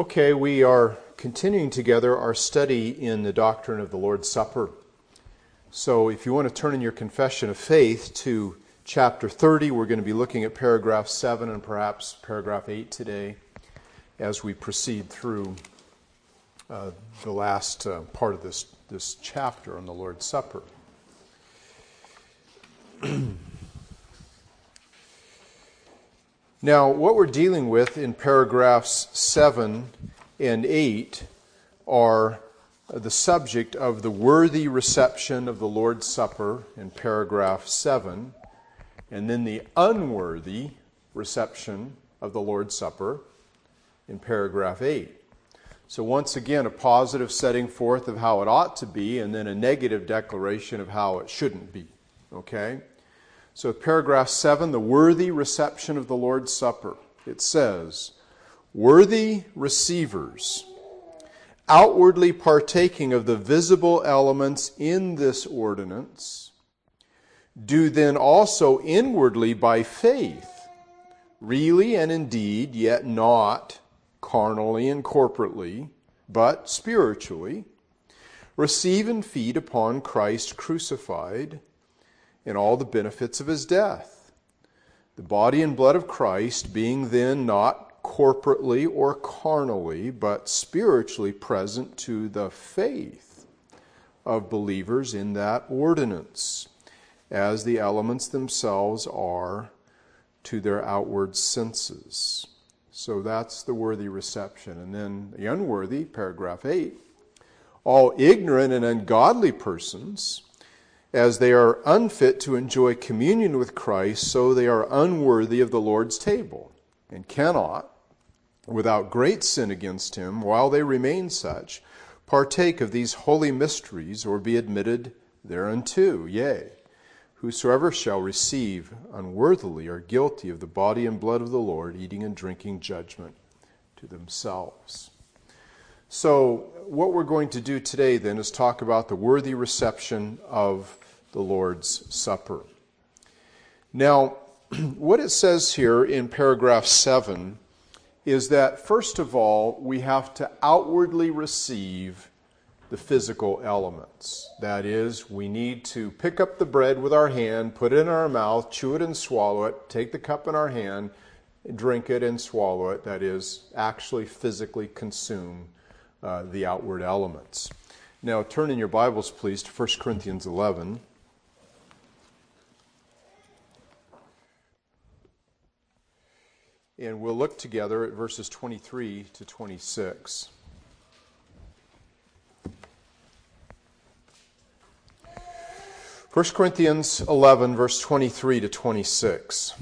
Okay, we are continuing together our study in the doctrine of the Lord's Supper. So, if you want to turn in your confession of faith to chapter 30, we're going to be looking at paragraph 7 and perhaps paragraph 8 today as we proceed through uh, the last uh, part of this, this chapter on the Lord's Supper. Now, what we're dealing with in paragraphs 7 and 8 are the subject of the worthy reception of the Lord's Supper in paragraph 7, and then the unworthy reception of the Lord's Supper in paragraph 8. So, once again, a positive setting forth of how it ought to be, and then a negative declaration of how it shouldn't be. Okay? So, paragraph 7, the worthy reception of the Lord's Supper. It says, Worthy receivers, outwardly partaking of the visible elements in this ordinance, do then also inwardly by faith, really and indeed, yet not carnally and corporately, but spiritually, receive and feed upon Christ crucified and all the benefits of his death. The body and blood of Christ being then not corporately or carnally, but spiritually present to the faith of believers in that ordinance, as the elements themselves are to their outward senses. So that's the worthy reception. And then the unworthy, paragraph 8, all ignorant and ungodly persons as they are unfit to enjoy communion with Christ, so they are unworthy of the Lord's table, and cannot, without great sin against him, while they remain such, partake of these holy mysteries, or be admitted thereunto. Yea, whosoever shall receive unworthily are guilty of the body and blood of the Lord, eating and drinking judgment to themselves. So, what we're going to do today then is talk about the worthy reception of the Lord's Supper. Now, what it says here in paragraph 7 is that, first of all, we have to outwardly receive the physical elements. That is, we need to pick up the bread with our hand, put it in our mouth, chew it and swallow it, take the cup in our hand, drink it and swallow it. That is, actually physically consume uh, the outward elements. Now, turn in your Bibles, please, to 1 Corinthians 11. And we'll look together at verses 23 to 26. First Corinthians 11, verse 23 to 26.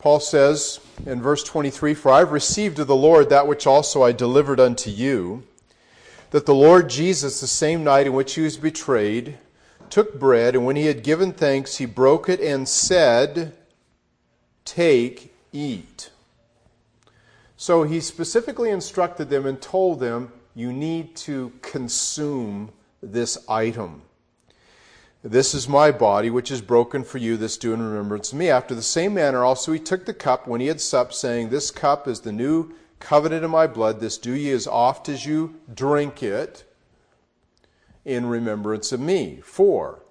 Paul says in verse 23 For I've received of the Lord that which also I delivered unto you, that the Lord Jesus, the same night in which he was betrayed, took bread, and when he had given thanks, he broke it and said, Take, eat. So he specifically instructed them and told them, You need to consume this item. This is my body, which is broken for you. This do in remembrance of me. After the same manner, also he took the cup when he had supped, saying, This cup is the new covenant in my blood. This do ye as oft as you drink it in remembrance of me. For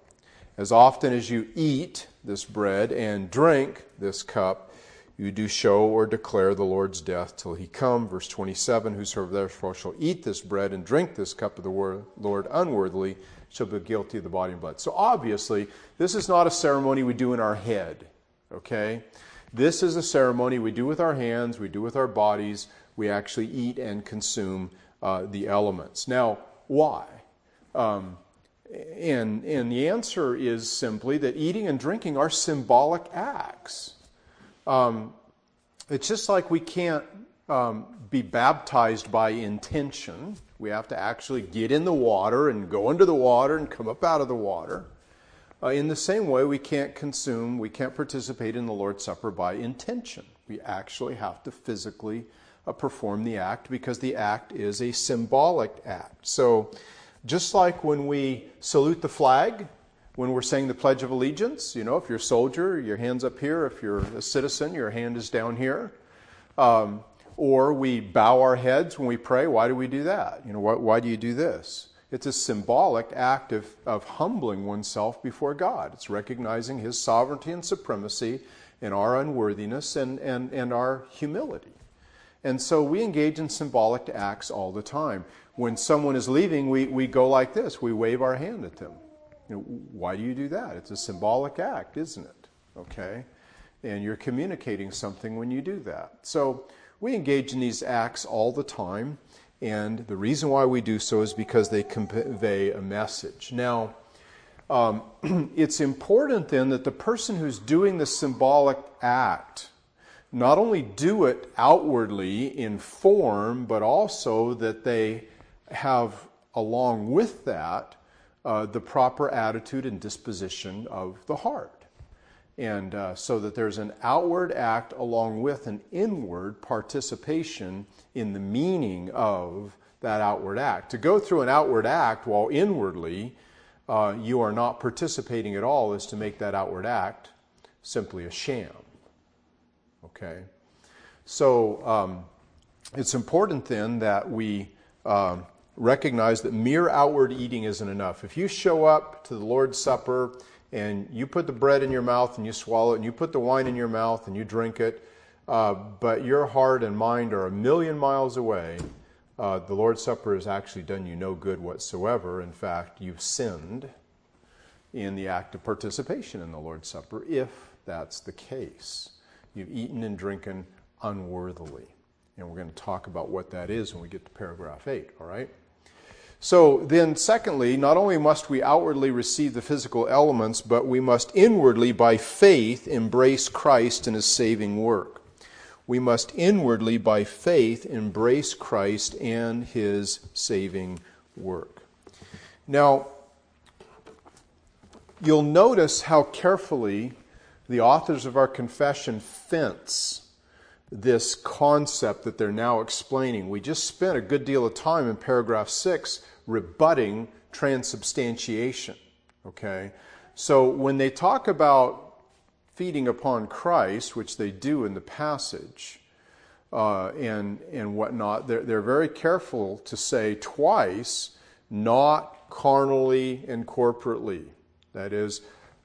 as often as you eat this bread and drink this cup, you do show or declare the Lord's death till he come. Verse 27 Whosoever therefore shall eat this bread and drink this cup of the Lord unworthily shall be guilty of the body and blood. So obviously, this is not a ceremony we do in our head, okay? This is a ceremony we do with our hands, we do with our bodies. We actually eat and consume uh, the elements. Now, why? Um, and, and the answer is simply that eating and drinking are symbolic acts. Um, it's just like we can't um, be baptized by intention. We have to actually get in the water and go into the water and come up out of the water. Uh, in the same way, we can't consume, we can't participate in the Lord's Supper by intention. We actually have to physically uh, perform the act because the act is a symbolic act. So, just like when we salute the flag, when we're saying the Pledge of Allegiance. You know, if you're a soldier, your hand's up here. If you're a citizen, your hand is down here. Um, or we bow our heads when we pray. Why do we do that? You know, why, why do you do this? It's a symbolic act of, of humbling oneself before God. It's recognizing His sovereignty and supremacy in our unworthiness and, and, and our humility. And so we engage in symbolic acts all the time. When someone is leaving, we, we go like this we wave our hand at them. You know, why do you do that? It's a symbolic act, isn't it? Okay? And you're communicating something when you do that. So we engage in these acts all the time, and the reason why we do so is because they convey a message. Now, um, it's important then that the person who's doing the symbolic act not only do it outwardly in form, but also that they have, along with that, uh, the proper attitude and disposition of the heart. And uh, so that there's an outward act along with an inward participation in the meaning of that outward act. To go through an outward act while inwardly uh, you are not participating at all is to make that outward act simply a sham. Okay? So um, it's important then that we uh, recognize that mere outward eating isn't enough. If you show up to the Lord's Supper and you put the bread in your mouth and you swallow it, and you put the wine in your mouth and you drink it, uh, but your heart and mind are a million miles away, uh, the Lord's Supper has actually done you no good whatsoever. In fact, you've sinned in the act of participation in the Lord's Supper, if that's the case. You've eaten and drinking unworthily. And we're going to talk about what that is when we get to paragraph 8, all right? So then, secondly, not only must we outwardly receive the physical elements, but we must inwardly, by faith, embrace Christ and his saving work. We must inwardly, by faith, embrace Christ and his saving work. Now, you'll notice how carefully the authors of our confession fence this concept that they're now explaining. We just spent a good deal of time in paragraph 6 rebutting transubstantiation. Okay? So when they talk about feeding upon Christ, which they do in the passage, uh, and, and whatnot, they're, they're very careful to say twice, not carnally and corporately. That is,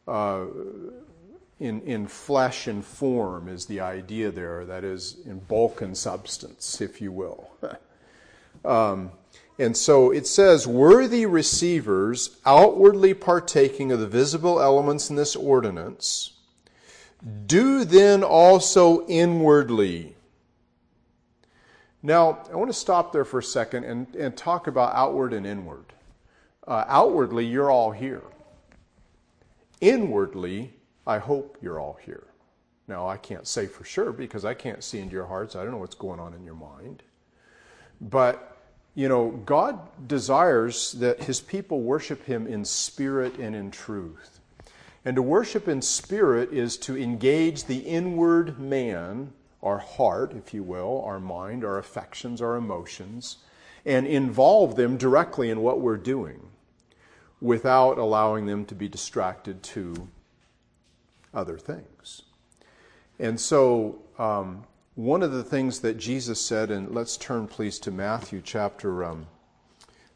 uh, in, in flesh and form is the idea there, that is, in bulk and substance, if you will. um, and so it says, worthy receivers, outwardly partaking of the visible elements in this ordinance, do then also inwardly. Now, I want to stop there for a second and, and talk about outward and inward. Uh, outwardly, you're all here. Inwardly, I hope you're all here. Now, I can't say for sure because I can't see into your hearts. I don't know what's going on in your mind. But, you know, God desires that his people worship him in spirit and in truth. And to worship in spirit is to engage the inward man, our heart, if you will, our mind, our affections, our emotions, and involve them directly in what we're doing without allowing them to be distracted to other things. And so, um, one of the things that Jesus said, and let's turn please to Matthew chapter um,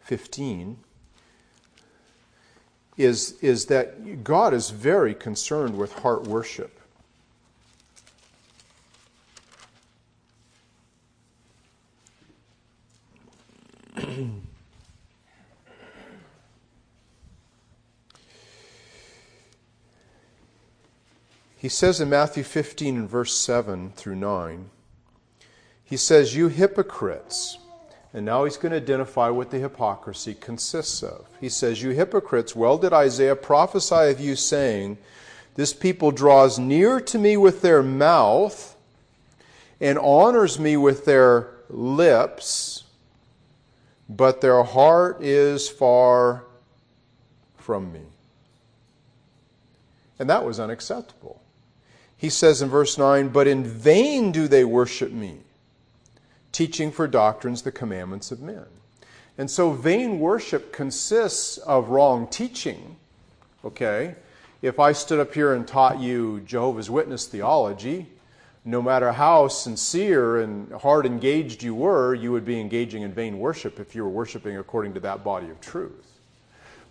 15, is, is that God is very concerned with heart worship. He says in Matthew 15 and verse 7 through 9, he says, You hypocrites. And now he's going to identify what the hypocrisy consists of. He says, You hypocrites, well did Isaiah prophesy of you, saying, This people draws near to me with their mouth and honors me with their lips, but their heart is far from me. And that was unacceptable he says in verse 9, But in vain do they worship me, teaching for doctrines the commandments of men. And so vain worship consists of wrong teaching Okay? If I stood up here and taught you Jehovah's Witness theology, no matter how sincere and hard engaged you were, you would be engaging in vain worship if you were worshiping according to that body of truth.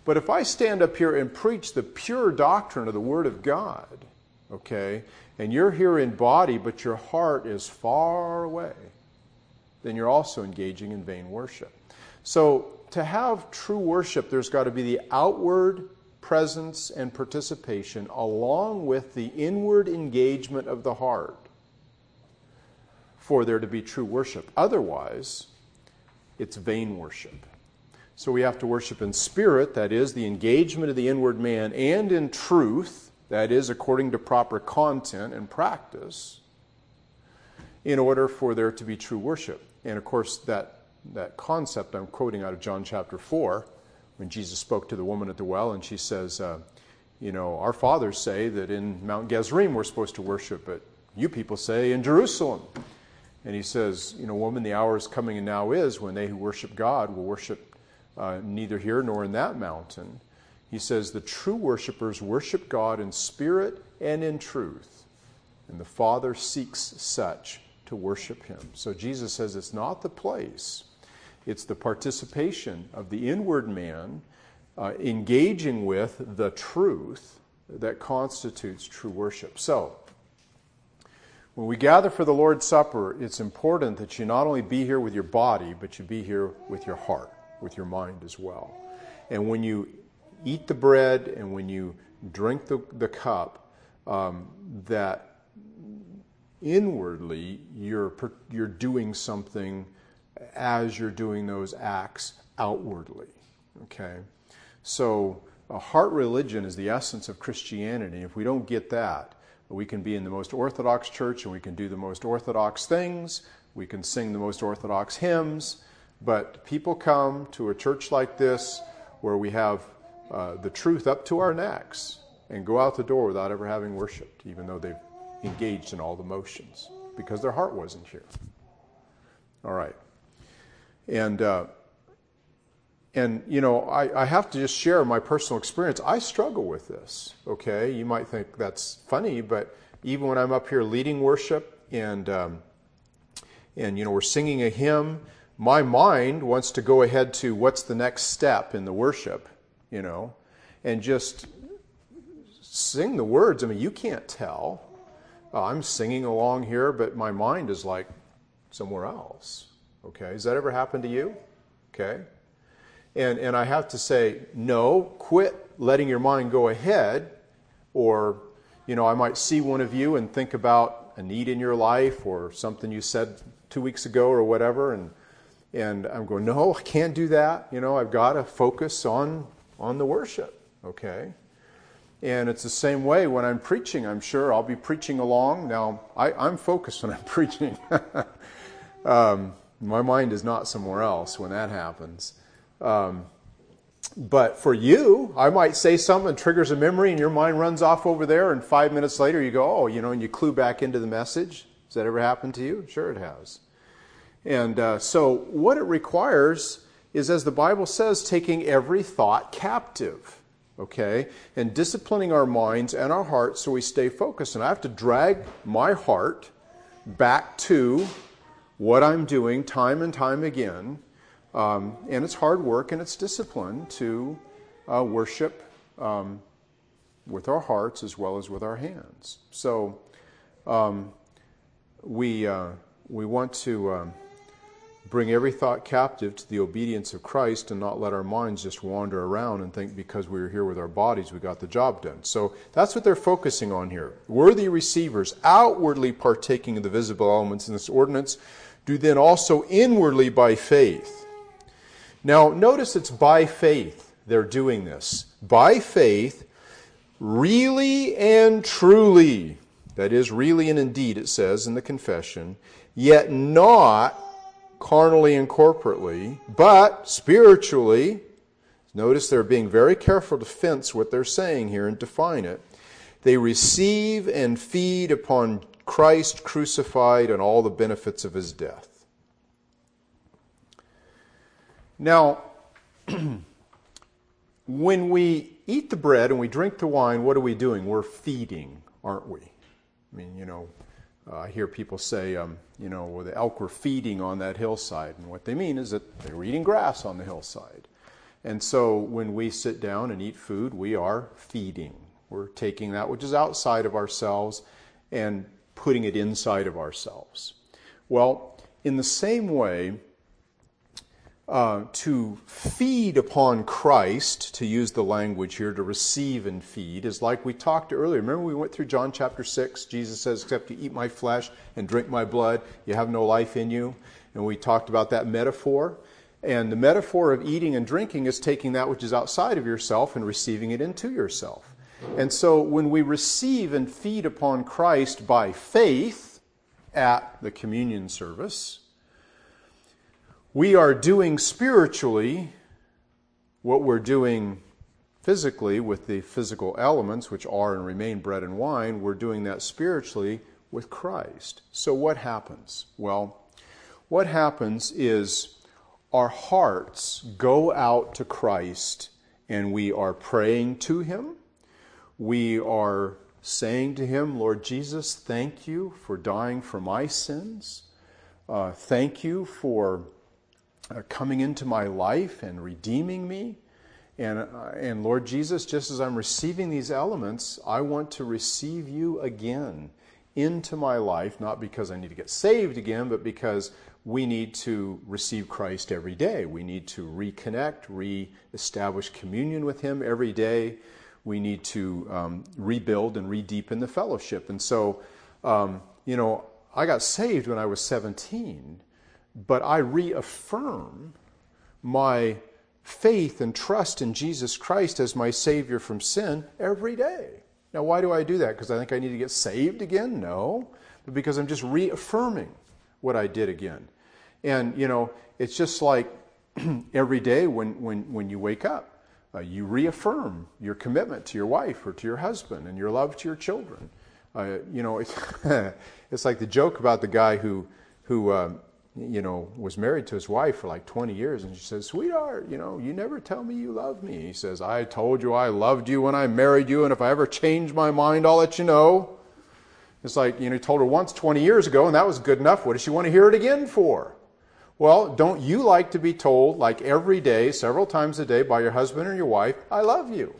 But if I stand up here and preach the pure doctrine of the Word of God, okay, and you're here in body, but your heart is far away, then you're also engaging in vain worship. So, to have true worship, there's got to be the outward presence and participation along with the inward engagement of the heart for there to be true worship. Otherwise, it's vain worship. So we have to worship in spirit, that is, the engagement of the inward man, and in truth, that is, according to proper content and practice, in order for there to be true worship. And of course, that, that concept I'm quoting out of John chapter 4, when Jesus spoke to the woman at the well, and she says, uh, You know, our fathers say that in Mount Gerizim we're supposed to worship, but you people say in Jerusalem. And he says, You know, woman, the hour is coming and now is when they who worship God will worship uh, neither here nor in that mountain. He says, The true worshipers worship God in spirit and in truth. And the Father seeks such to worship him. So Jesus says it's not the place, it's the participation of the inward man uh, engaging with the truth that constitutes true worship. So, when we gather for the Lord's Supper, it's important that you not only be here with your body, but you be here with your heart, with your mind as well. And when you eat the bread and when you drink the, the cup, um, that inwardly you're, you're doing something as you're doing those acts outwardly. Okay? So, a heart religion is the essence of Christianity. If we don't get that, we can be in the most Orthodox church and we can do the most Orthodox things. We can sing the most Orthodox hymns. But people come to a church like this where we have uh, the truth up to our necks and go out the door without ever having worshiped, even though they've engaged in all the motions because their heart wasn't here. All right. And uh, and, you know, I, I, have to just share my personal experience. I struggle with this, okay? You might think that's funny, but even when I'm up here leading worship and, um, and you know, we're singing a hymn, my mind wants to go ahead to what's the next step in the worship, you know, and just sing the words. I mean, you can't tell. Uh, I'm singing along here, but my mind is like somewhere else, okay? Has that ever happened to you? Okay? And, and I have to say, no, quit letting your mind go ahead. Or, you know, I might see one of you and think about a need in your life or something you said two weeks ago or whatever. And, and I'm going, no, I can't do that. You know, I've got to focus on, on the worship, okay? And it's the same way when I'm preaching. I'm sure I'll be preaching along. Now, I, am focused when I'm preaching. um, my mind is not somewhere else when that happens. Um, but for you, I might say something triggers a memory and your mind runs off over there, and five minutes later you go, oh, you know, and you clue back into the message. Has that ever happened to you? Sure, it has. And uh, so, what it requires is, as the Bible says, taking every thought captive, okay, and disciplining our minds and our hearts so we stay focused. And I have to drag my heart back to what I'm doing time and time again um, and it's hard work and it's discipline to uh, worship um, with our hearts as well as with our hands. So um, we, uh, we want to um, bring every thought captive to the obedience of Christ and not let our minds just wander around and think because we are here with our bodies we got the job done. So that's what they're focusing on here. Worthy receivers, outwardly partaking of the visible elements in this ordinance, do then also inwardly by faith now, notice it's by faith they're doing this. By faith, really and truly, that is, really and indeed, it says in the confession, yet not carnally and corporately, but spiritually. Notice they're being very careful to fence what they're saying here and define it. They receive and feed upon Christ crucified and all the benefits of his death. Now, when we eat the bread and we drink the wine, what are we doing? We're feeding, aren't we? I mean, you know, uh, I hear people say, um, you know, well, the elk were feeding on that hillside. And what they mean is that they were eating grass on the hillside. And so when we sit down and eat food, we are feeding. We're taking that which is outside of ourselves and putting it inside of ourselves. Well, in the same way, uh, to feed upon Christ, to use the language here, to receive and feed, is like we talked earlier. Remember, we went through John chapter 6. Jesus says, Except you eat my flesh and drink my blood, you have no life in you. And we talked about that metaphor. And the metaphor of eating and drinking is taking that which is outside of yourself and receiving it into yourself. And so when we receive and feed upon Christ by faith at the communion service, we are doing spiritually what we're doing physically with the physical elements, which are and remain bread and wine, we're doing that spiritually with Christ. So, what happens? Well, what happens is our hearts go out to Christ and we are praying to Him. We are saying to Him, Lord Jesus, thank you for dying for my sins. Uh, thank you for uh, coming into my life and redeeming me. And, uh, and Lord Jesus, just as I'm receiving these elements, I want to receive you again into my life, not because I need to get saved again, but because we need to receive Christ every day. We need to reconnect, re establish communion with Him every day. We need to um, rebuild and re deepen the fellowship. And so, um, you know, I got saved when I was 17 but I reaffirm my faith and trust in Jesus Christ as my Savior from sin every day. Now, why do I do that? Because I think I need to get saved again? No. But because I'm just reaffirming what I did again. And, you know, it's just like every day when, when, when you wake up, uh, you reaffirm your commitment to your wife or to your husband and your love to your children. Uh, you know, it's, it's like the joke about the guy who, who uh, you know, was married to his wife for like 20 years, and she says, Sweetheart, you know, you never tell me you love me. He says, I told you I loved you when I married you, and if I ever change my mind, I'll let you know. It's like, you know, he told her once 20 years ago, and that was good enough. What does she want to hear it again for? Well, don't you like to be told, like every day, several times a day, by your husband or your wife, I love you?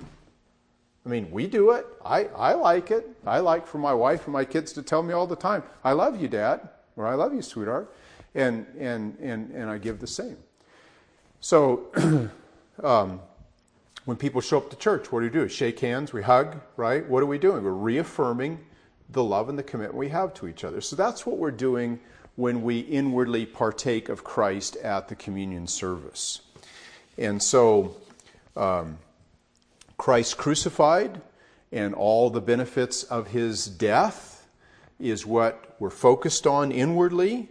I mean, we do it. I, I like it. I like for my wife and my kids to tell me all the time, I love you, Dad, or I love you, sweetheart and, and, and, and I give the same. So, um, when people show up to church, what do we do? Shake hands, we hug, right? What are we doing? We're reaffirming the love and the commitment we have to each other. So that's what we're doing when we inwardly partake of Christ at the communion service. And so, um, Christ crucified and all the benefits of his death is what we're focused on inwardly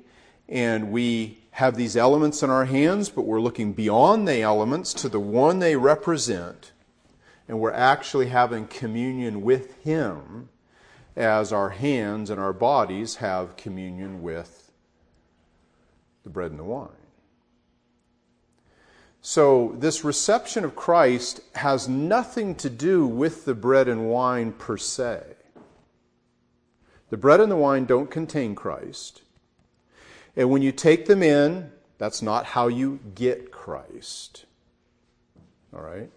and we have these elements in our hands, but we're looking beyond the elements to the one they represent, and we're actually having communion with Him as our hands and our bodies have communion with the bread and the wine. So, this reception of Christ has nothing to do with the bread and wine per se. The bread and the wine don't contain Christ. And when you take them in, that's not how you get Christ. All right?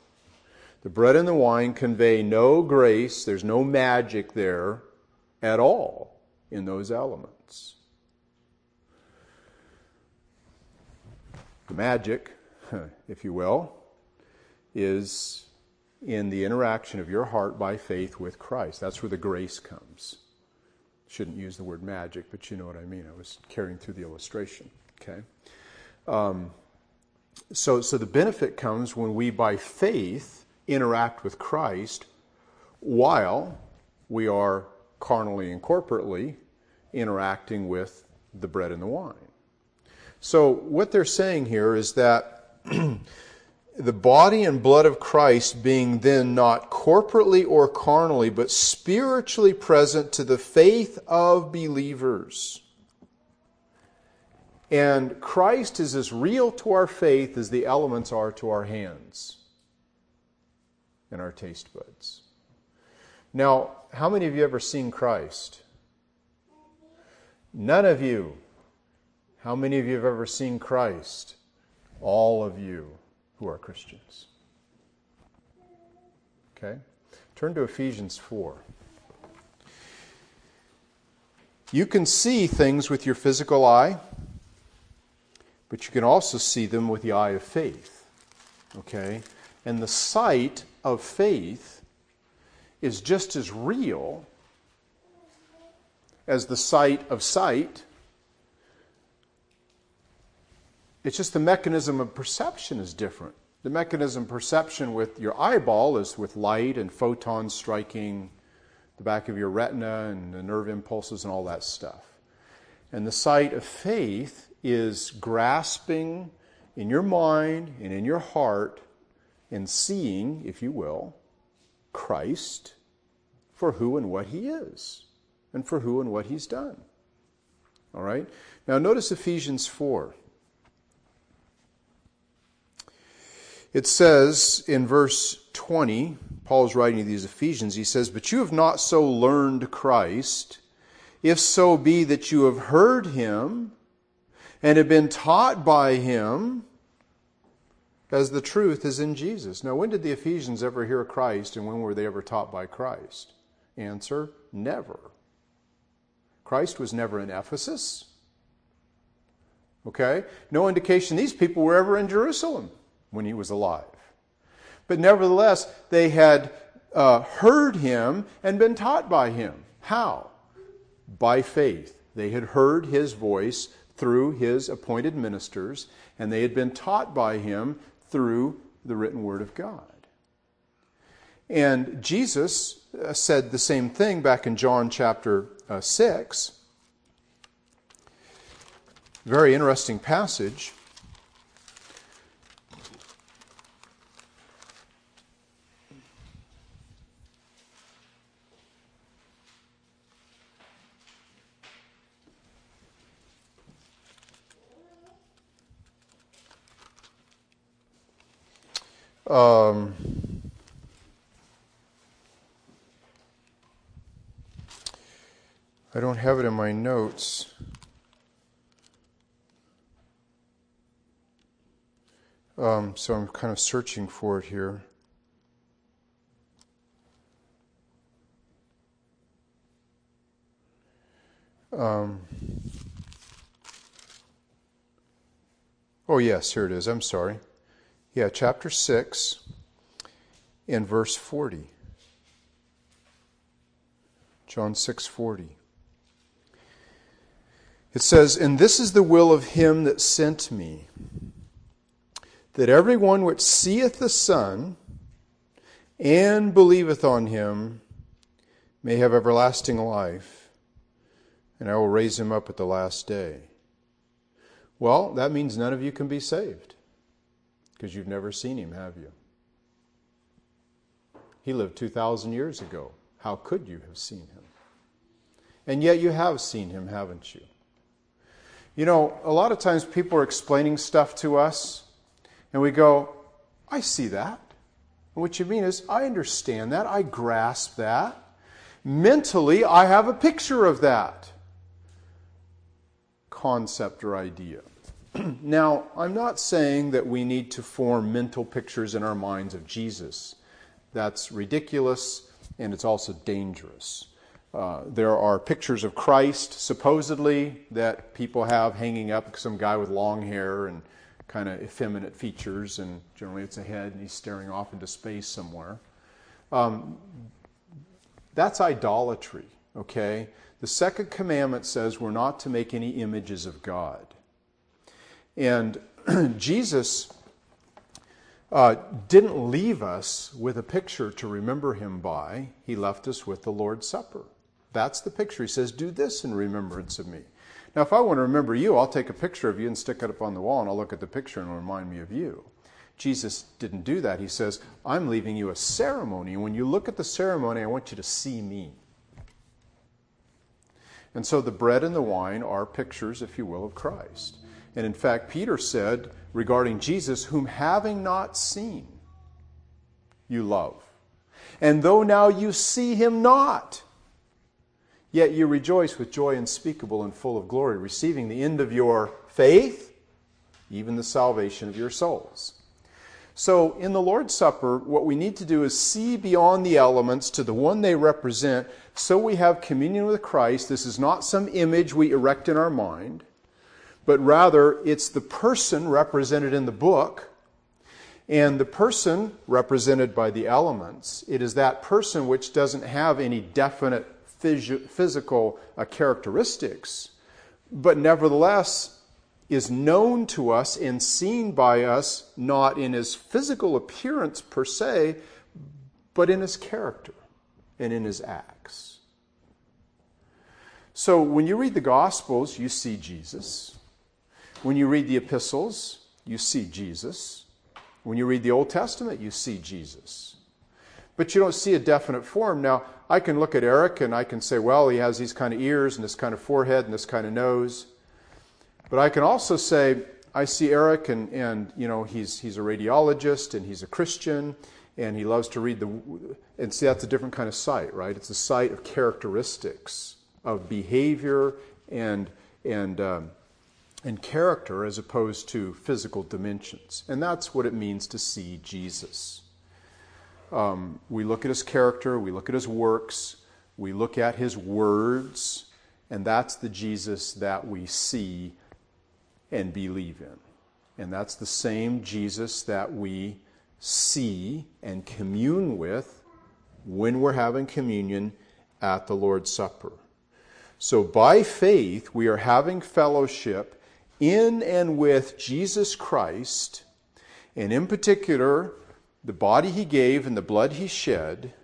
The bread and the wine convey no grace, there's no magic there at all in those elements. The magic, if you will, is in the interaction of your heart by faith with Christ. That's where the grace comes shouldn't use the word magic, but you know what I mean. I was carrying through the illustration. Okay. Um, so, so the benefit comes when we, by faith, interact with Christ while we are carnally and corporately interacting with the bread and the wine. So, what they're saying here is that the body and blood of Christ being then not corporately or carnally, but spiritually present to the faith of believers. And Christ is as real to our faith as the elements are to our hands. and our taste buds. Now, how many of you ever seen Christ? None of you. How many of you have ever seen Christ? All of you who are Christians. Okay? Turn to Ephesians 4. You can see things with your physical eye, but you can also see them with the eye of faith. Okay? And the sight of faith is just as real as the sight of sight. It's just the mechanism of perception is different. The mechanism perception with your eyeball is with light and photons striking the back of your retina and the nerve impulses and all that stuff. And the sight of faith is grasping in your mind and in your heart and seeing, if you will, Christ for who and what he is and for who and what he's done. All right? Now notice Ephesians 4. It says in verse 20, Paul is writing to these Ephesians, he says, But you have not so learned Christ, if so be that you have heard him and have been taught by him as the truth is in Jesus. Now, when did the Ephesians ever hear Christ and when were they ever taught by Christ? Answer never. Christ was never in Ephesus. Okay? No indication these people were ever in Jerusalem when he was alive. But nevertheless, they had uh, heard him and been taught by him. How? By faith. They had heard his voice through his appointed ministers, and they had been taught by him through the written word of God. And Jesus uh, said the same thing back in John chapter uh, 6. Very interesting passage. Um, I don't have it in my notes. Um, so I'm kind of searching for it here. Um, oh, yes, here it is. I'm sorry. Yeah, chapter 6 and verse 40. John 6:40. It says, "And this is the will of him that sent me, that every one which seeth the Son and believeth on him may have everlasting life, and I will raise him up at the last day." Well, that means none of you can be saved. Because you've never seen him, have you? He lived 2,000 years ago. How could you have seen him? And yet you have seen him, haven't you? You know, a lot of times people are explaining stuff to us, and we go, I see that. And what you mean is, I understand that. I grasp that. Mentally, I have a picture of that concept or idea. now, I'm not saying that we need to form mental pictures in our minds of Jesus. That's ridiculous and it's also dangerous. Uh, there are pictures of Christ, supposedly, that people have hanging up, some guy with long hair and kind of effeminate features, and generally it's a head and he's staring off into space somewhere. Um, that's idolatry, okay? The second commandment says we're not to make any images of God. And Jesus uh, didn't leave us with a picture to remember him by, he left us with the Lord's Supper. That's the picture. He says, Do this in remembrance of me. Now, if I want to remember you, I'll take a picture of you and stick it up on the wall, and I'll look at the picture and it'll remind me of you. Jesus didn't do that. He says, I'm leaving you a ceremony, when you look at the ceremony, I want you to see me. And so the bread and the wine are pictures, if you will, of Christ. And in fact, Peter said regarding Jesus, whom having not seen, you love. And though now you see him not, yet you rejoice with joy unspeakable and full of glory, receiving the end of your faith, even the salvation of your souls. So, in the Lord's Supper, what we need to do is see beyond the elements to the one they represent so we have communion with Christ. This is not some image we erect in our mind, but rather it's the person represented in the book and the person represented by the elements. It is that person which doesn't have any definite phys- physical uh, characteristics, but nevertheless is known to us and seen by us not in his physical appearance per se, but in his character and in his acts. So when you read the Gospels, you see Jesus. When you read the epistles, you see Jesus. When you read the Old Testament, you see Jesus. But you don't see a definite form. Now, I can look at Eric and I can say, well, he has these kind of ears and this kind of forehead and this kind of nose. But I can also say, I see Eric, and, and you know, he's, he's a radiologist and he's a Christian and he loves to read the. And see, that's a different kind of sight, right? It's a sight of characteristics, of behavior and, and, um, and character as opposed to physical dimensions. And that's what it means to see Jesus. Um, we look at his character, we look at his works, we look at his words, and that's the Jesus that we see and believe in. And that's the same Jesus that we see and commune with when we're having communion at the Lord's Supper. So by faith, we are having fellowship in and with Jesus Christ, and in particular, the body he gave and the blood he shed,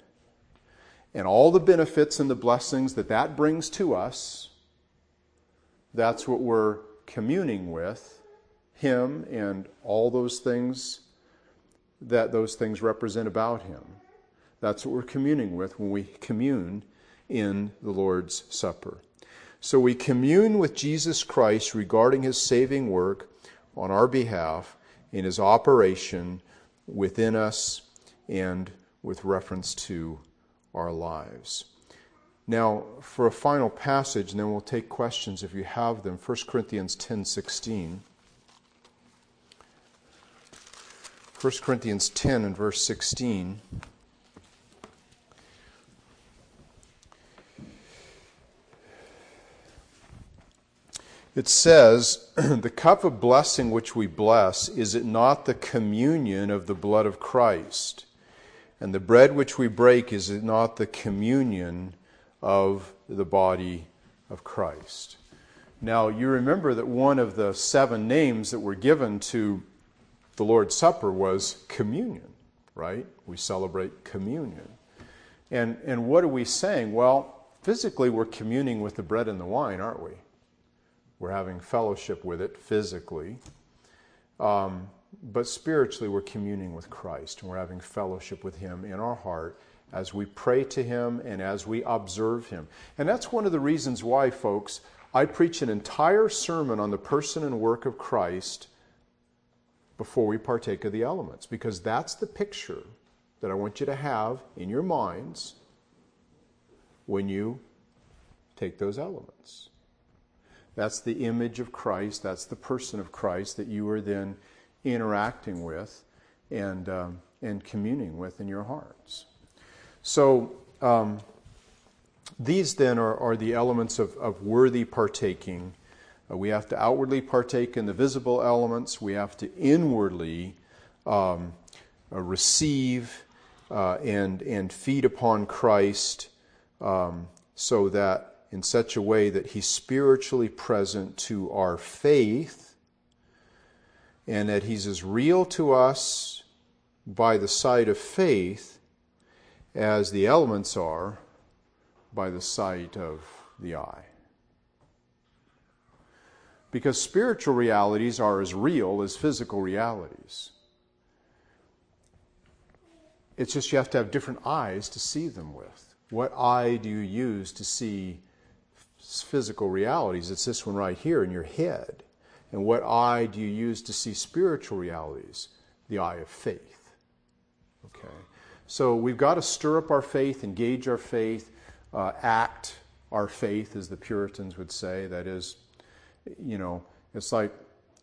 and all the benefits and the blessings that that brings to us. That's what we're communing with Him and all those things that those things represent about Him. That's what we're communing with when we commune in the Lord's Supper. So we commune with Jesus Christ regarding His saving work on our behalf in His operation within us and with reference to our lives. Now, for a final passage, and then we'll take questions if you have them. 1 Corinthians 10 16. 1 Corinthians 10 and verse 16. It says, The cup of blessing which we bless, is it not the communion of the blood of Christ? And the bread which we break, is it not the communion of the body of Christ. Now, you remember that one of the seven names that were given to the Lord's Supper was communion, right? We celebrate communion. And, and what are we saying? Well, physically, we're communing with the bread and the wine, aren't we? We're having fellowship with it physically. Um, but spiritually, we're communing with Christ and we're having fellowship with Him in our heart as we pray to Him and as we observe Him. And that's one of the reasons why, folks, I preach an entire sermon on the person and work of Christ before we partake of the elements, because that's the picture that I want you to have in your minds when you take those elements. That's the image of Christ, that's the person of Christ that you are then interacting with and, um, and communing with in your hearts. So, um, these then are, are the elements of, of worthy partaking. Uh, we have to outwardly partake in the visible elements, we have to inwardly um, uh, receive uh, and, and feed upon Christ um, so that in such a way that He's spiritually present to our faith and that He's as real to us by the sight of faith as the elements are by the sight of the eye. Because spiritual realities are as real as physical realities. It's just you have to have different eyes to see them with. What eye do you use to see physical realities? It's this one right here in your head. And what eye do you use to see spiritual realities? The eye of faith. Okay. So we've got to stir up our faith, engage our faith, uh, act our faith, as the Puritans would say. That is, you know, it's like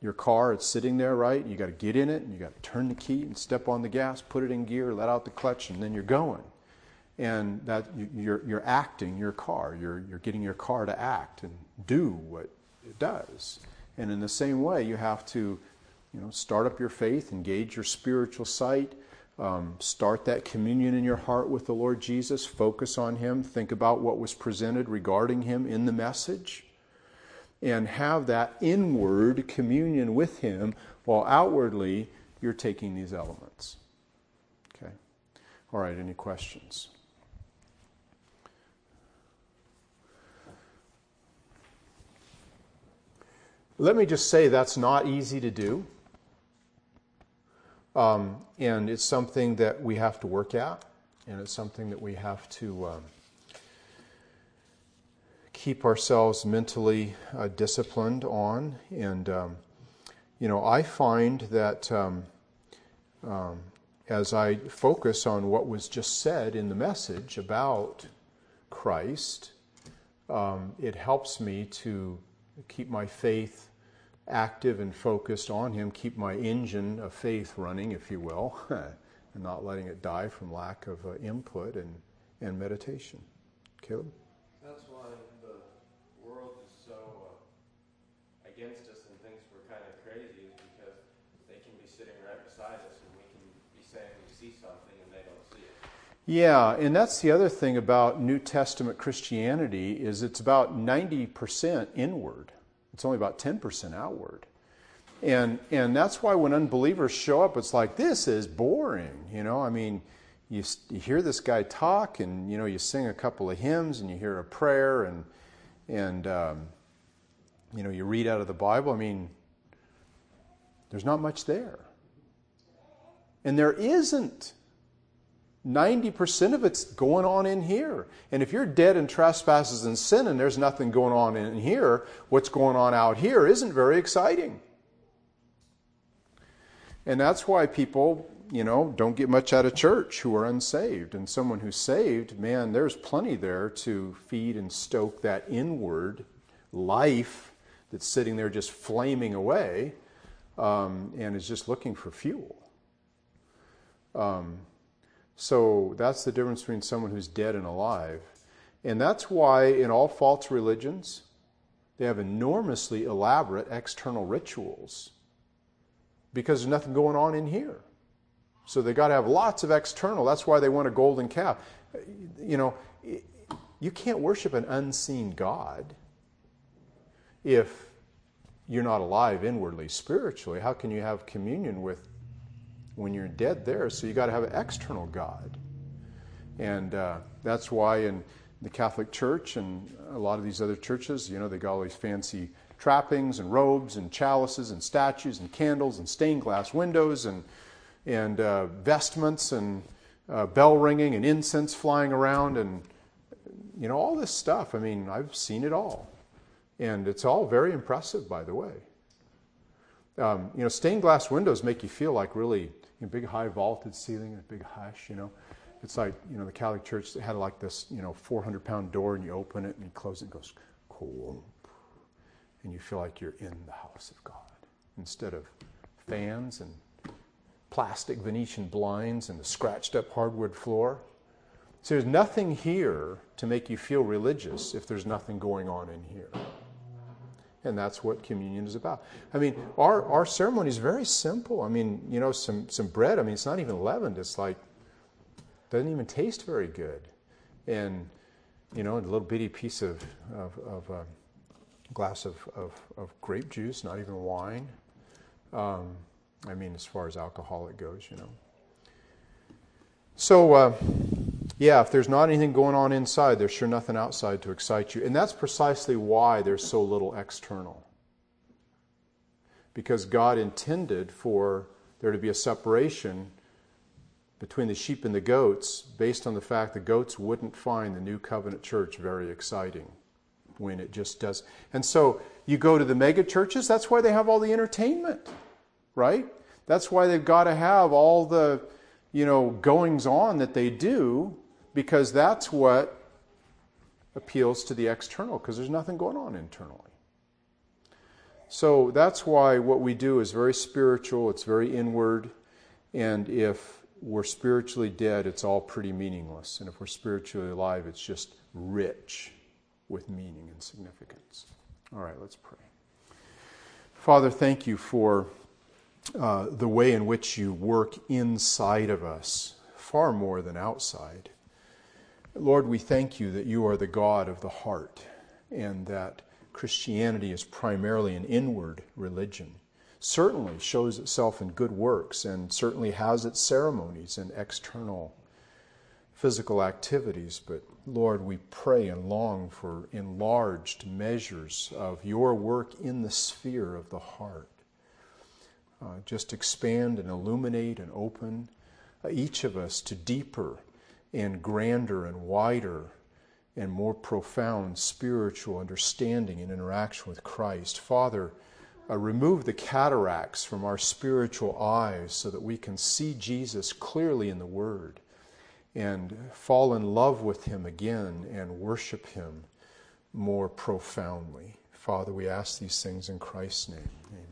your car, it's sitting there, right? You got to get in it and you got to turn the key and step on the gas, put it in gear, let out the clutch, and then you're going. And that you're, you're acting your car. You're, you're getting your car to act and do what it does. And in the same way, you have to, you know, start up your faith, engage your spiritual sight, um, start that communion in your heart with the Lord Jesus, focus on Him, think about what was presented regarding Him in the message, and have that inward communion with Him while outwardly you're taking these elements. Okay? All right, any questions? Let me just say that's not easy to do. Um, and it's something that we have to work at, and it's something that we have to um, keep ourselves mentally uh, disciplined on. And, um, you know, I find that um, um, as I focus on what was just said in the message about Christ, um, it helps me to keep my faith active and focused on Him, keep my engine of faith running, if you will, and not letting it die from lack of uh, input and, and meditation. Caleb? That's why the world is so uh, against us and thinks we're kind of crazy, is because they can be sitting right beside us and we can be saying we see something and they don't see it. Yeah, and that's the other thing about New Testament Christianity is it's about 90% inward. It's only about 10% outward. And, and that's why when unbelievers show up, it's like, this is boring. You know, I mean, you, you hear this guy talk and, you know, you sing a couple of hymns and you hear a prayer and, and um, you know, you read out of the Bible. I mean, there's not much there. And there isn't. 90% of it's going on in here. And if you're dead in trespasses and sin and there's nothing going on in here, what's going on out here isn't very exciting. And that's why people, you know, don't get much out of church who are unsaved. And someone who's saved, man, there's plenty there to feed and stoke that inward life that's sitting there just flaming away um, and is just looking for fuel. Um, so that's the difference between someone who's dead and alive. And that's why in all false religions, they have enormously elaborate external rituals because there's nothing going on in here. So they got to have lots of external. That's why they want a golden calf. You know, you can't worship an unseen God if you're not alive inwardly spiritually. How can you have communion with when you're dead there. So you got to have an external God. And uh, that's why in the Catholic Church and a lot of these other churches, you know, they got all these fancy trappings and robes and chalices and statues and candles and stained glass windows and, and uh, vestments and uh, bell ringing and incense flying around and, you know, all this stuff. I mean, I've seen it all. And it's all very impressive, by the way. Um, you know, stained glass windows make you feel like really know, big high vaulted ceiling and a big hush, you know. It's like, you know, the Catholic Church had like this, you know, 400 pound door and you open it and you close it and it goes, cool. And you feel like you're in the house of God instead of fans and plastic Venetian blinds and the scratched up hardwood floor. So there's nothing here to make you feel religious if there's nothing going on in here. And that's what communion is about. I mean, our, our ceremony is very simple. I mean, you know, some, some bread, I mean, it's not even leavened. It's like, doesn't even taste very good. And, you know, a little bitty piece of, of, of uh, glass of, of, of, grape juice, not even wine. Um, I mean, as far as alcoholic goes, you know. So, uh, yeah, if there's not anything going on inside, there's sure nothing outside to excite you. And that's precisely why there's so little external. Because God intended for there to be a separation between the sheep and the goats based on the fact the goats wouldn't find the new covenant church very exciting when it just does. And so you go to the mega churches, that's why they have all the entertainment, right? That's why they've got to have all the you know, goings on that they do because that's what appeals to the external because there's nothing going on internally. So that's why what we do is very spiritual, it's very inward, and if we're spiritually dead, it's all pretty meaningless. And if we're spiritually alive, it's just rich with meaning and significance. All right, let's pray. Father, thank you for uh, the way in which you work inside of us, far more than outside. Lord, we thank you that you are the God of the heart and that Christianity is primarily an inward religion. Certainly shows itself in good works and certainly has its ceremonies and external physical activities, but Lord, we pray and long for enlarged measures of your work in the sphere of the heart. Uh, just expand and illuminate and open uh, each of us to deeper and grander and wider and more profound spiritual understanding and interaction with Christ. Father, uh, remove the cataracts from our spiritual eyes so that we can see Jesus clearly in the Word and fall in love with Him again and worship Him more profoundly. Father, we ask these things in Christ's name. Amen.